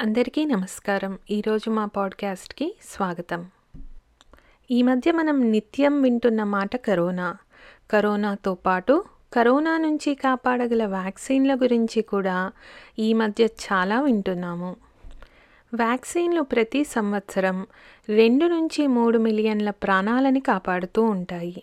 అందరికీ నమస్కారం. ఈరోజు మా పాడ్కాస్ట్కి స్వాగతం. ఈ మధ్య మనం నిత్యం వింటున్న మాట కరోనా. కరోనాతో పాటు కరోనా నుంచి కాపాడగల వ్యాక్సిన్ల గురించి కూడా ఈ మధ్య చాలా వింటున్నాము. వ్యాక్సిన్లు ప్రతి సంవత్సరం రెండు నుంచి మూడు మిలియన్ల ప్రాణాలని కాపాడుతూ ఉంటాయి.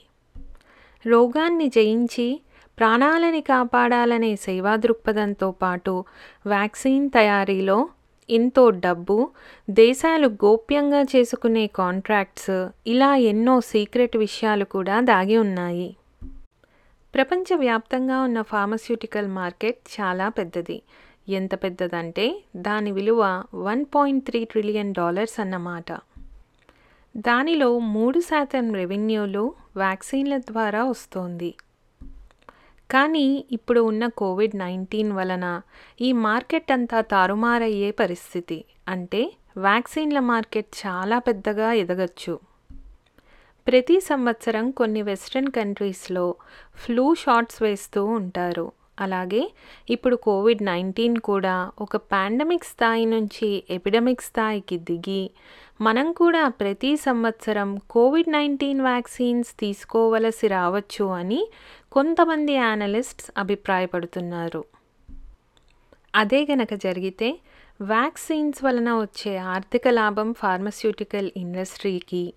రోగాన్ని జయించి ప్రాణాలని కాపాడాలనే సేవా దృక్పథంతో పాటు వ్యాక్సిన్ తయారీలో ఎంతో డబ్బు దేశాలు గోప్యంగా చేసుకునే కాంట్రాక్ట్స్ ఇలా ఎన్నో సీక్రెట్ విషయాలు కూడా దాగి ఉన్నాయి. ప్రపంచవ్యాప్తంగా ఉన్న ఫార్మస్యూటికల్ మార్కెట్ చాలా పెద్దది. ఎంత పెద్దదంటే దాని విలువ one point three trillion dollars అన్నమాట. దానిలో మూడు శాతం రెవెన్యూలు వ్యాక్సిన్ల ద్వారా వస్తోంది. కానీ ఇప్పుడు ఉన్న కోవిడ్ నైన్టీన్ వలన ఈ మార్కెట్ అంతా తారుమారయ్యే పరిస్థితి. అంటే వ్యాక్సిన్ల మార్కెట్ చాలా పెద్దగా ఎదగచ్చు. ప్రతి సంవత్సరం కొన్ని వెస్ట్రన్ కంట్రీస్లో ఫ్లూ షాట్స్ వేస్తూ ఉంటారు. అలాగే ఇప్పుడు కోవిడ్ నైన్టీన్ కూడా ఒక పాండమిక్ స్థాయి నుంచి ఎపిడమిక్ స్థాయికి దిగి మనం కూడా ప్రతి సంవత్సరం కోవిడ్ నైన్టీన్ వ్యాక్సిన్స్ తీసుకోవలసి రావచ్చు అని కొంతమంది యానలిస్ట్స్ అభిప్రాయపడుతున్నారు. అదే గనక జరిగితే వ్యాక్సిన్స్ వలన వచ్చే ఆర్థిక లాభం ఫార్మస్యూటికల్ ఇండస్ట్రీకి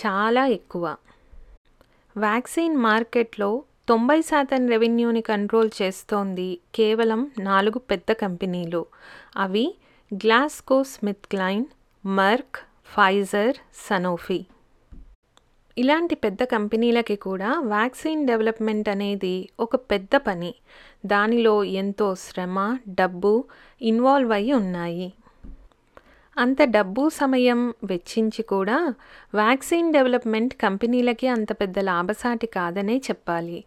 చాలా ఎక్కువ. వ్యాక్సిన్ మార్కెట్లో తొంభై శాతం రెవెన్యూని కంట్రోల్ చేస్తోంది కేవలం నాలుగు పెద్ద కంపెనీలు. అవి GlaxoSmithKline Merck Pfizer Sanofi ఇలాంటి పెద్ద కంపెనీలకి కూడా వ్యాక్సిన్ డెవలప్మెంట్ అనేది ఒక పెద్ద పని. దానిలో ఎంతో శ్రమ డబ్బు ఇన్వాల్వ్ అయి ఉన్నాయి. అంత డబ్బు సమయం వెచ్చించి కూడా వ్యాక్సిన్ డెవలప్మెంట్ కంపెనీలకి అంత పెద్ద లాభసాటి కాదనే చెప్పాలి.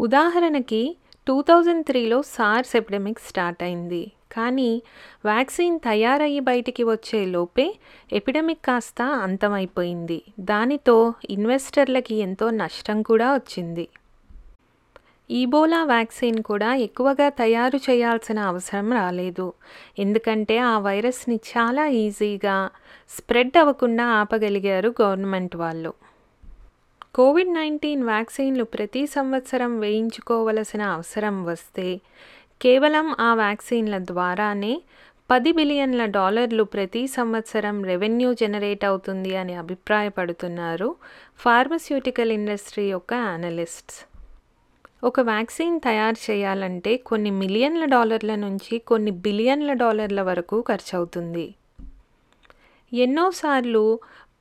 ఉదాహరణకి టూ థౌజండ్ త్రీలో సార్స్ ఎపిడమిక్ స్టార్ట్ అయింది. కానీ వ్యాక్సిన్ తయారయ్యి బయటికి వచ్చే లోపే ఎపిడమిక్ కాస్త అంతమైపోయింది. దానితో ఇన్వెస్టర్లకి ఎంతో నష్టం కూడా వచ్చింది. ఈబోలా వ్యాక్సిన్ కూడా ఎక్కువగా తయారు చేయాల్సిన అవసరం రాలేదు. ఎందుకంటే ఆ వైరస్ని చాలా ఈజీగా స్ప్రెడ్ అవ్వకుండా ఆపగలిగారు గవర్నమెంట్ వాళ్ళు. కోవిడ్ నైన్టీన్ వ్యాక్సిన్లు ప్రతి సంవత్సరం వేయించుకోవలసిన అవసరం వస్తే కేవలం ఆ వ్యాక్సిన్ల ద్వారానే పది బిలియన్ల డాలర్లు ప్రతి సంవత్సరం రెవెన్యూ జనరేట్ అవుతుంది అని అభిప్రాయపడుతున్నారు ఫార్మస్యూటికల్ ఇండస్ట్రీ యొక్క అనలిస్ట్స్. ఒక వ్యాక్సిన్ తయారు చేయాలంటే కొన్ని మిలియన్ల డాలర్ల నుంచి కొన్ని బిలియన్ల డాలర్ల వరకు ఖర్చు అవుతుంది ఎన్నోసార్లు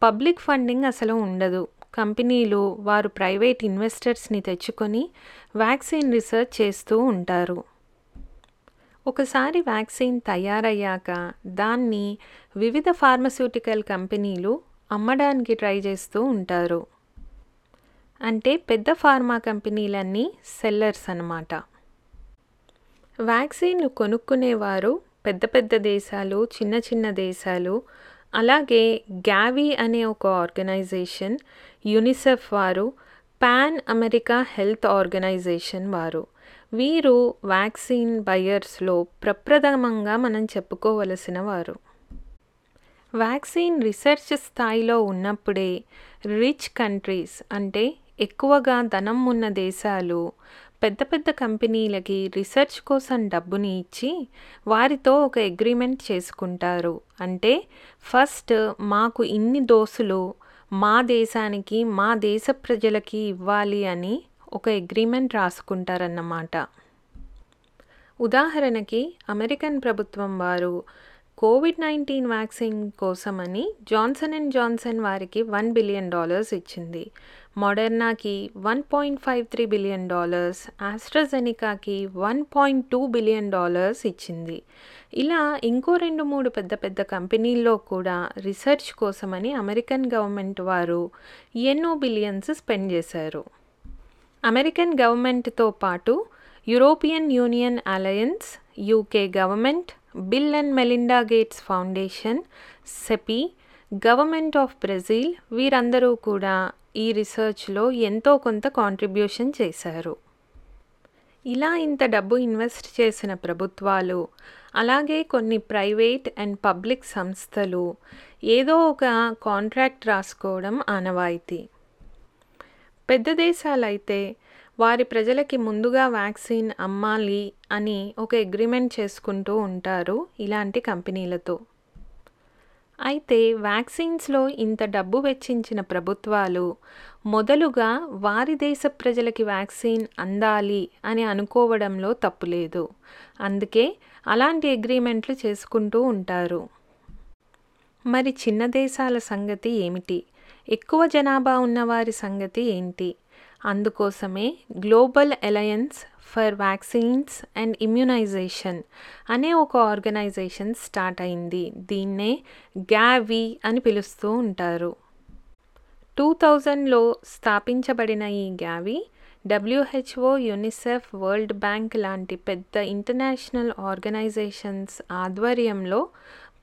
పబ్లిక్ ఫండింగ్ అసలు ఉండదు. కంపెనీలు వారు ప్రైవేట్ ఇన్వెస్టర్స్ని తెచ్చుకొని వ్యాక్సిన్ రీసెర్చ్ చేస్తూ ఉంటారు. ఒకసారి వ్యాక్సిన్ తయారయ్యాక దాన్ని వివిధ ఫార్మస్యూటికల్ కంపెనీలు అమ్మడానికి ట్రై చేస్తూ ఉంటారు. అంటే పెద్ద ఫార్మా కంపెనీలన్నీ సెల్లర్స్ అన్నమాట. వ్యాక్సిన్లు కొనుక్కునేవారు పెద్ద పెద్ద దేశాలు చిన్న చిన్న దేశాలు అలాగే గ్యావీ అనే ఒక ఆర్గనైజేషన్ యునిసెఫ్ వారు పాన్ అమెరికా హెల్త్ ఆర్గనైజేషన్ వారు. వీరు వ్యాక్సిన్ బయర్స్లో ప్రప్రథమంగా మనం చెప్పుకోవలసిన వారు. వ్యాక్సిన్ రీసెర్చ్ స్థాయిలో ఉన్నప్పుడే రిచ్ కంట్రీస్ అంటే ఎక్కువగా ధనం ఉన్న దేశాలు పెద్ద పెద్ద కంపెనీలకి రీసెర్చ్ కోసం డబ్బుని ఇచ్చి వారితో ఒక అగ్రిమెంట్ చేసుకుంటారు. అంటే ఫస్ట్ మాకు ఇన్ని డోసులు మా దేశానికి మా దేశ ప్రజలకి ఇవ్వాలి అని ఒక అగ్రిమెంట్ రాసుకుంటారన్నమాట. ఉదాహరణకి అమెరికన్ ప్రభుత్వం వారు కోవిడ్ నైన్టీన్ వ్యాక్సిన్ కోసమని జాన్సన్ అండ్ జాన్సన్ వారికి వన్ బిలియన్ డాలర్స్ ఇచ్చింది. మోడర్నాకి one point five three billion dollars ఆస్ట్రాజెనికాకి one point two billion dollars ఇచ్చింది. ఇలా ఇంకో రెండు మూడు పెద్ద పెద్ద కంపెనీల్లో కూడా రీసెర్చ్ కోసమని అమెరికన్ గవర్నమెంట్ వారు ఎన్నో బిలియన్స్ స్పెండ్ చేశారు. అమెరికన్ గవర్నమెంట్తో పాటు European Union alliance UK government Bill and Melinda Gates Foundation CEPI government of Brazil వీరందరూ కూడా ఈ రీసెర్చ్లో ఎంతో కొంత కాంట్రిబ్యూషన్ చేశారు. ఇలా ఇంత డబ్బు ఇన్వెస్ట్ చేసిన ప్రభుత్వాలు అలాగే కొన్ని ప్రైవేట్ అండ్ పబ్లిక్ సంస్థలు ఏదో ఒక కాంట్రాక్ట్ రాసుకోవడం ఆనవాయితీ. పెద్ద దేశాలైతే వారి ప్రజలకి ముందుగా వ్యాక్సిన్ అమ్మాలి అని ఒక అగ్రిమెంట్ చేసుకుంటూ ఉంటారు ఇలాంటి కంపెనీలతో. అయితే వ్యాక్సిన్స్లో ఇంత డబ్బు వెచ్చించిన ప్రభుత్వాలు మొదలుగా వారి దేశ ప్రజలకి వ్యాక్సిన్ అందాలి అని అనుకోవడంలో తప్పులేదు అందుకే అలాంటి అగ్రిమెంట్లు చేసుకుంటూ ఉంటారు. మరి చిన్న దేశాల సంగతి ఏమిటి? ఎక్కువ జనాభా ఉన్నవారి సంగతి ఏంటి? అందుకోసమే global alliance for vaccines and immunisation అనే ఒక ఆర్గనైజేషన్ స్టార్ట్ అయింది. దీన్నే గ్యావి అని పిలుస్తూ ఉంటారు. టూ థౌజండ్లో స్థాపించబడిన ఈ GAVI WHO UNICEF World Bank లాంటి పెద్ద ఇంటర్నేషనల్ ఆర్గనైజేషన్స్ ఆధ్వర్యంలో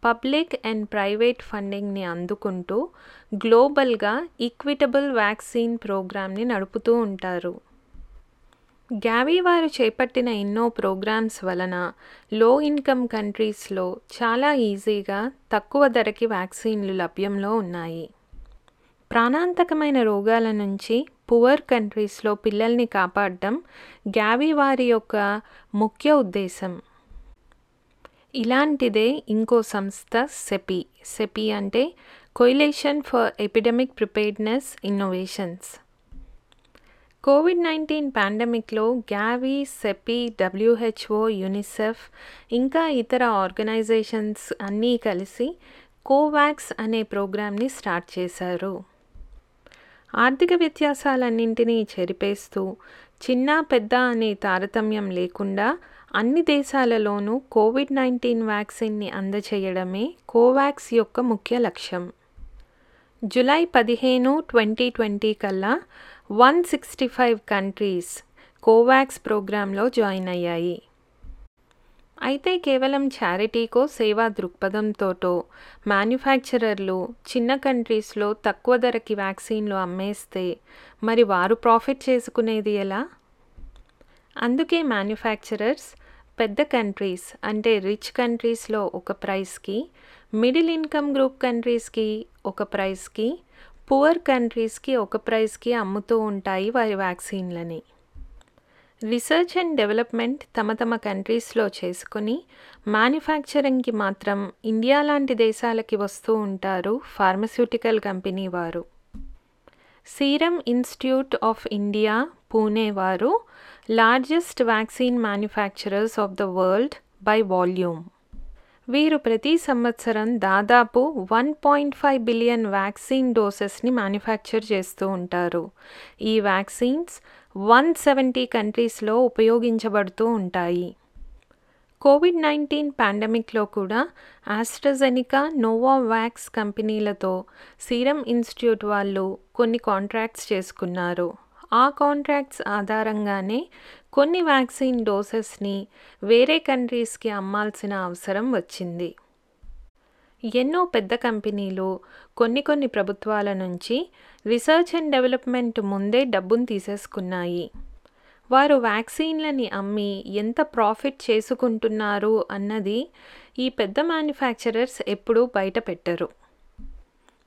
పబ్లిక్ అండ్ ప్రైవేట్ ఫండింగ్ని అందుకుంటూ గ్లోబల్గా ఈక్విటబుల్ వ్యాక్సిన్ ప్రోగ్రామ్ని నడుపుతూ ఉంటారు. గ్యావీ వారు చేపట్టిన ఎన్నో ప్రోగ్రామ్స్ వలన లో ఇన్కమ్ కంట్రీస్లో చాలా ఈజీగా తక్కువ ధరకి వ్యాక్సిన్లు లభ్యంలో ఉన్నాయి. ప్రాణాంతకమైన రోగాల నుంచి పువర్ కంట్రీస్లో పిల్లల్ని కాపాడడం గ్యావీ వారి యొక్క ముఖ్య ఉద్దేశం. ఇలాంటిదే ఇంకో సంస్థ సెపి. సెపి అంటే coalition for epidemic preparedness innovations. Covid nineteen పాండమిక్లో గ్యావి CEPI WHO UNICEF ఇంకా ఇతర ఆర్గనైజేషన్స్ అన్నీ కలిసి కోవాక్స్ అనే ప్రోగ్రామ్ని స్టార్ట్ చేశారు. ఆర్థిక వ్యత్యాసాలన్నింటినీ చెరిపేస్తూ చిన్న పెద్ద అనే తారతమ్యం లేకుండా అన్ని దేశాలలోనూ కోవిడ్ నైన్టీన్ వ్యాక్సిన్ని అందచేయడమే కోవాక్స్ యొక్క ముఖ్య లక్ష్యం. జులై పదిహేను ట్వంటీ ట్వంటీ కల్లా one sixty five countries COVAX ప్రోగ్రాంలో జాయిన్ అయ్యాయి. అయితే కేవలం చారిటీకో సేవా దృక్పథంతోటో మ్యానుఫ్యాక్చరర్లు చిన్న కంట్రీస్లో తక్కువ ధరకి వ్యాక్సిన్లు అమ్మేస్తే మరి వారు ప్రాఫిట్ చేసుకునేది ఎలా? అందుకే మ్యానుఫ్యాక్చరర్స్ పెద్ద కంట్రీస్ అంటే రిచ్ కంట్రీస్లో ఒక ప్రైస్కి మిడిల్ ఇన్కమ్ గ్రూప్ కంట్రీస్కి ఒక ప్రైస్కి పువర్ కంట్రీస్కి ఒక ప్రైస్కి అమ్ముతూ ఉంటాయి వారి వ్యాక్సిన్లని. రీసెర్చ్ అండ్ డెవలప్మెంట్ తమ తమ కంట్రీస్లో చేసుకుని మ్యానుఫ్యాక్చరింగ్కి మాత్రం ఇండియా లాంటి దేశాలకి వస్తూ ఉంటారు ఫార్మస్యూటికల్ కంపెనీ వారు. Serum Institute of India Pune వారు largest vaccine manufacturers of the world by volume. వీరు ప్రతి సంవత్సరం దాదాపు one point five billion vaccine డోసెస్ని manufacture చేస్తూ ఉంటారు. ఈ వ్యాక్సిన్స్ వన్ సెవెంటీ కంట్రీస్లో ఉపయోగించబడుతూ ఉంటాయి. కోవిడ్ నైన్టీన్ పాండమిక్లో కూడా ఆస్ట్రజెనికా నోవావాక్స్ కంపెనీలతో సీరం ఇన్స్టిట్యూట్ వాళ్ళు కొన్ని కాంట్రాక్ట్స్ చేసుకున్నారు. ఆ కాంట్రాక్ట్స్ ఆధారంగానే కొన్ని వ్యాక్సిన్ డోసెస్ని వేరే కంట్రీస్కి అమ్మాల్సిన అవసరం వచ్చింది. ఎన్నో పెద్ద కంపెనీలు కొన్ని కొన్ని ప్రభుత్వాల నుంచి రీసెర్చ్ అండ్ డెవలప్మెంట్ ముందే డబ్బును తీసేసుకున్నాయి. వారు వ్యాక్సిన్లని అమ్మి ఎంత ప్రాఫిట్ చేసుకుంటున్నారు అన్నది ఈ పెద్ద మ్యానుఫ్యాక్చరర్స్ ఎప్పుడూ బయట పెట్టరు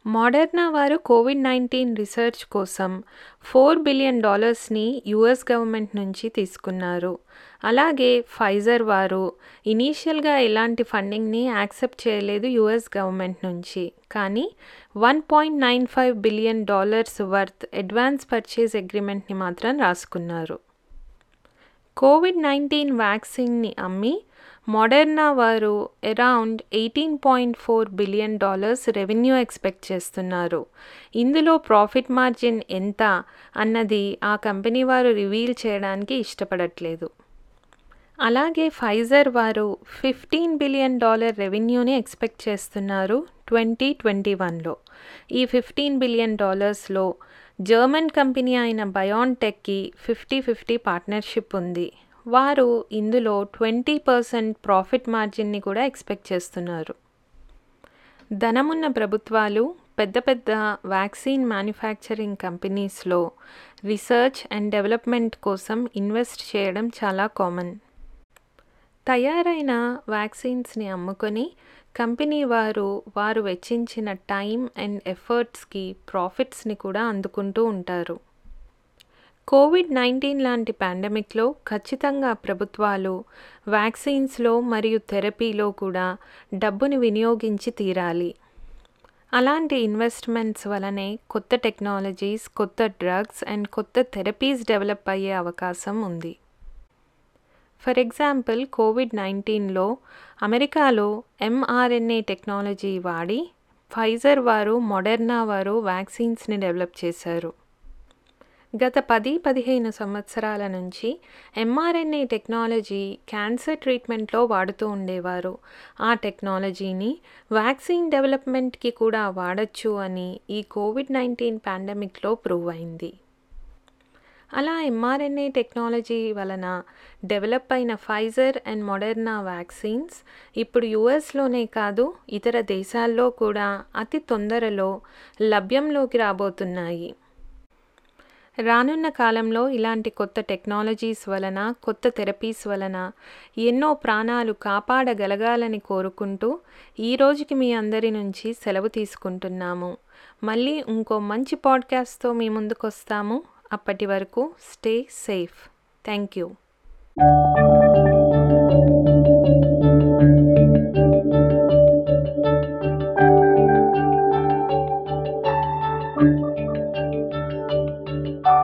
మోడర్నా వారు కోవిడ్ నైన్టీన్ రీసెర్చ్ కోసం ఫోర్ బిలియన్ డాలర్స్ని యుఎస్ గవర్నమెంట్ నుంచి తీసుకున్నారు. అలాగే ఫైజర్ వారు ఇనీషియల్గా ఎలాంటి ఫండింగ్ని యాక్సెప్ట్ చేయలేదు యుఎస్ గవర్నమెంట్ నుంచి. కానీ one point nine five billion dollars worth advance purchase అగ్రిమెంట్ని మాత్రం రాసుకున్నారు. కోవిడ్ నైన్టీన్ వ్యాక్సిన్ని అమ్మి మోడర్నా వారు around eighteen point four billion dollars revenue expect చేస్తున్నారు. ఇందులో ప్రాఫిట్ మార్జిన్ ఎంత అన్నది ఆ కంపెనీ వారు రివీల్ చేయడానికి ఇష్టపడట్లేదు. అలాగే ఫైజర్ వారు ఫిఫ్టీన్ బిలియన్ డాలర్ రెవెన్యూని ఎక్స్పెక్ట్ చేస్తున్నారు ట్వంటీ ట్వంటీ వన్లో. ఈ ఫిఫ్టీన్ బిలియన్ డాలర్స్లో జర్మన్ కంపెనీ అయిన బయాన్టెక్కి ఫిఫ్టీ ఫిఫ్టీ పార్ట్నర్షిప్ ఉంది. వారు ఇందులో ట్వంటీ పర్సెంట్ ప్రాఫిట్ మార్జిన్ని కూడా ఎక్స్పెక్ట్ చేస్తున్నారు. ధనమున్న ప్రభుత్వాలు పెద్ద పెద్ద వ్యాక్సిన్ మ్యానుఫ్యాక్చరింగ్ కంపెనీస్లో రీసెర్చ్ అండ్ డెవలప్మెంట్ కోసం ఇన్వెస్ట్ చేయడం చాలా కామన్. తయారైన వ్యాక్సిన్స్ని అమ్ముకొని కంపెనీ వారు వారు వెచ్చించిన టైం అండ్ ఎఫర్ట్స్కి ప్రాఫిట్స్ని కూడా అందుకుంటూ ఉంటారు. కోవిడ్ నైన్టీన్ లాంటి పాండమిక్లో ఖచ్చితంగా ప్రభుత్వాలు వ్యాక్సిన్స్లో మరియు థెరపీలో కూడా డబ్బుని వినియోగించి తీరాలి. అలాంటి ఇన్వెస్ట్మెంట్స్ వలనే కొత్త టెక్నాలజీస్ కొత్త డ్రగ్స్ అండ్ కొత్త థెరపీస్ డెవలప్ అయ్యే అవకాశం ఉంది. ఫర్ ఎగ్జాంపుల్ కోవిడ్ నైన్టీన్లో అమెరికాలో ఎంఆర్ఎన్ఏ టెక్నాలజీ వాడి ఫైజర్ వారు మొడెర్నా వారు వ్యాక్సిన్స్ని డెవలప్ చేశారు. గత పది పదిహేను సంవత్సరాల నుంచి ఎంఆర్ఎన్ఏ టెక్నాలజీ క్యాన్సర్ ట్రీట్మెంట్లో వాడుతూ ఉండేవారు. ఆ టెక్నాలజీని వ్యాక్సిన్ డెవలప్మెంట్కి కూడా వాడచ్చు అని ఈ కోవిడ్ నైన్టీన్ పాండమిక్లో ప్రూవ్ అయింది. అలా ఎంఆర్ఎన్ఏ టెక్నాలజీ వలన డెవలప్ అయిన ఫైజర్ అండ్ మోడర్నా వ్యాక్సిన్స్ ఇప్పుడు యుఎస్లోనే కాదు ఇతర దేశాల్లో కూడా అతి తొందరలో లభ్యంలోకి రాబోతున్నాయి. రానున్న కాలంలో ఇలాంటి కొత్త టెక్నాలజీస్ వలన కొత్త థెరపీస్ వలన ఎన్నో ప్రాణాలు కాపాడగలగాలని కోరుకుంటూ ఈ రోజుకి మీ అందరి నుంచి సెలవు తీసుకుంటున్నాము. మళ్ళీ ఇంకో మంచి పాడ్కాస్ట్తో మీ ముందుకు వస్తాము అప్పటి వరకు స్టే సేఫ్. Thank you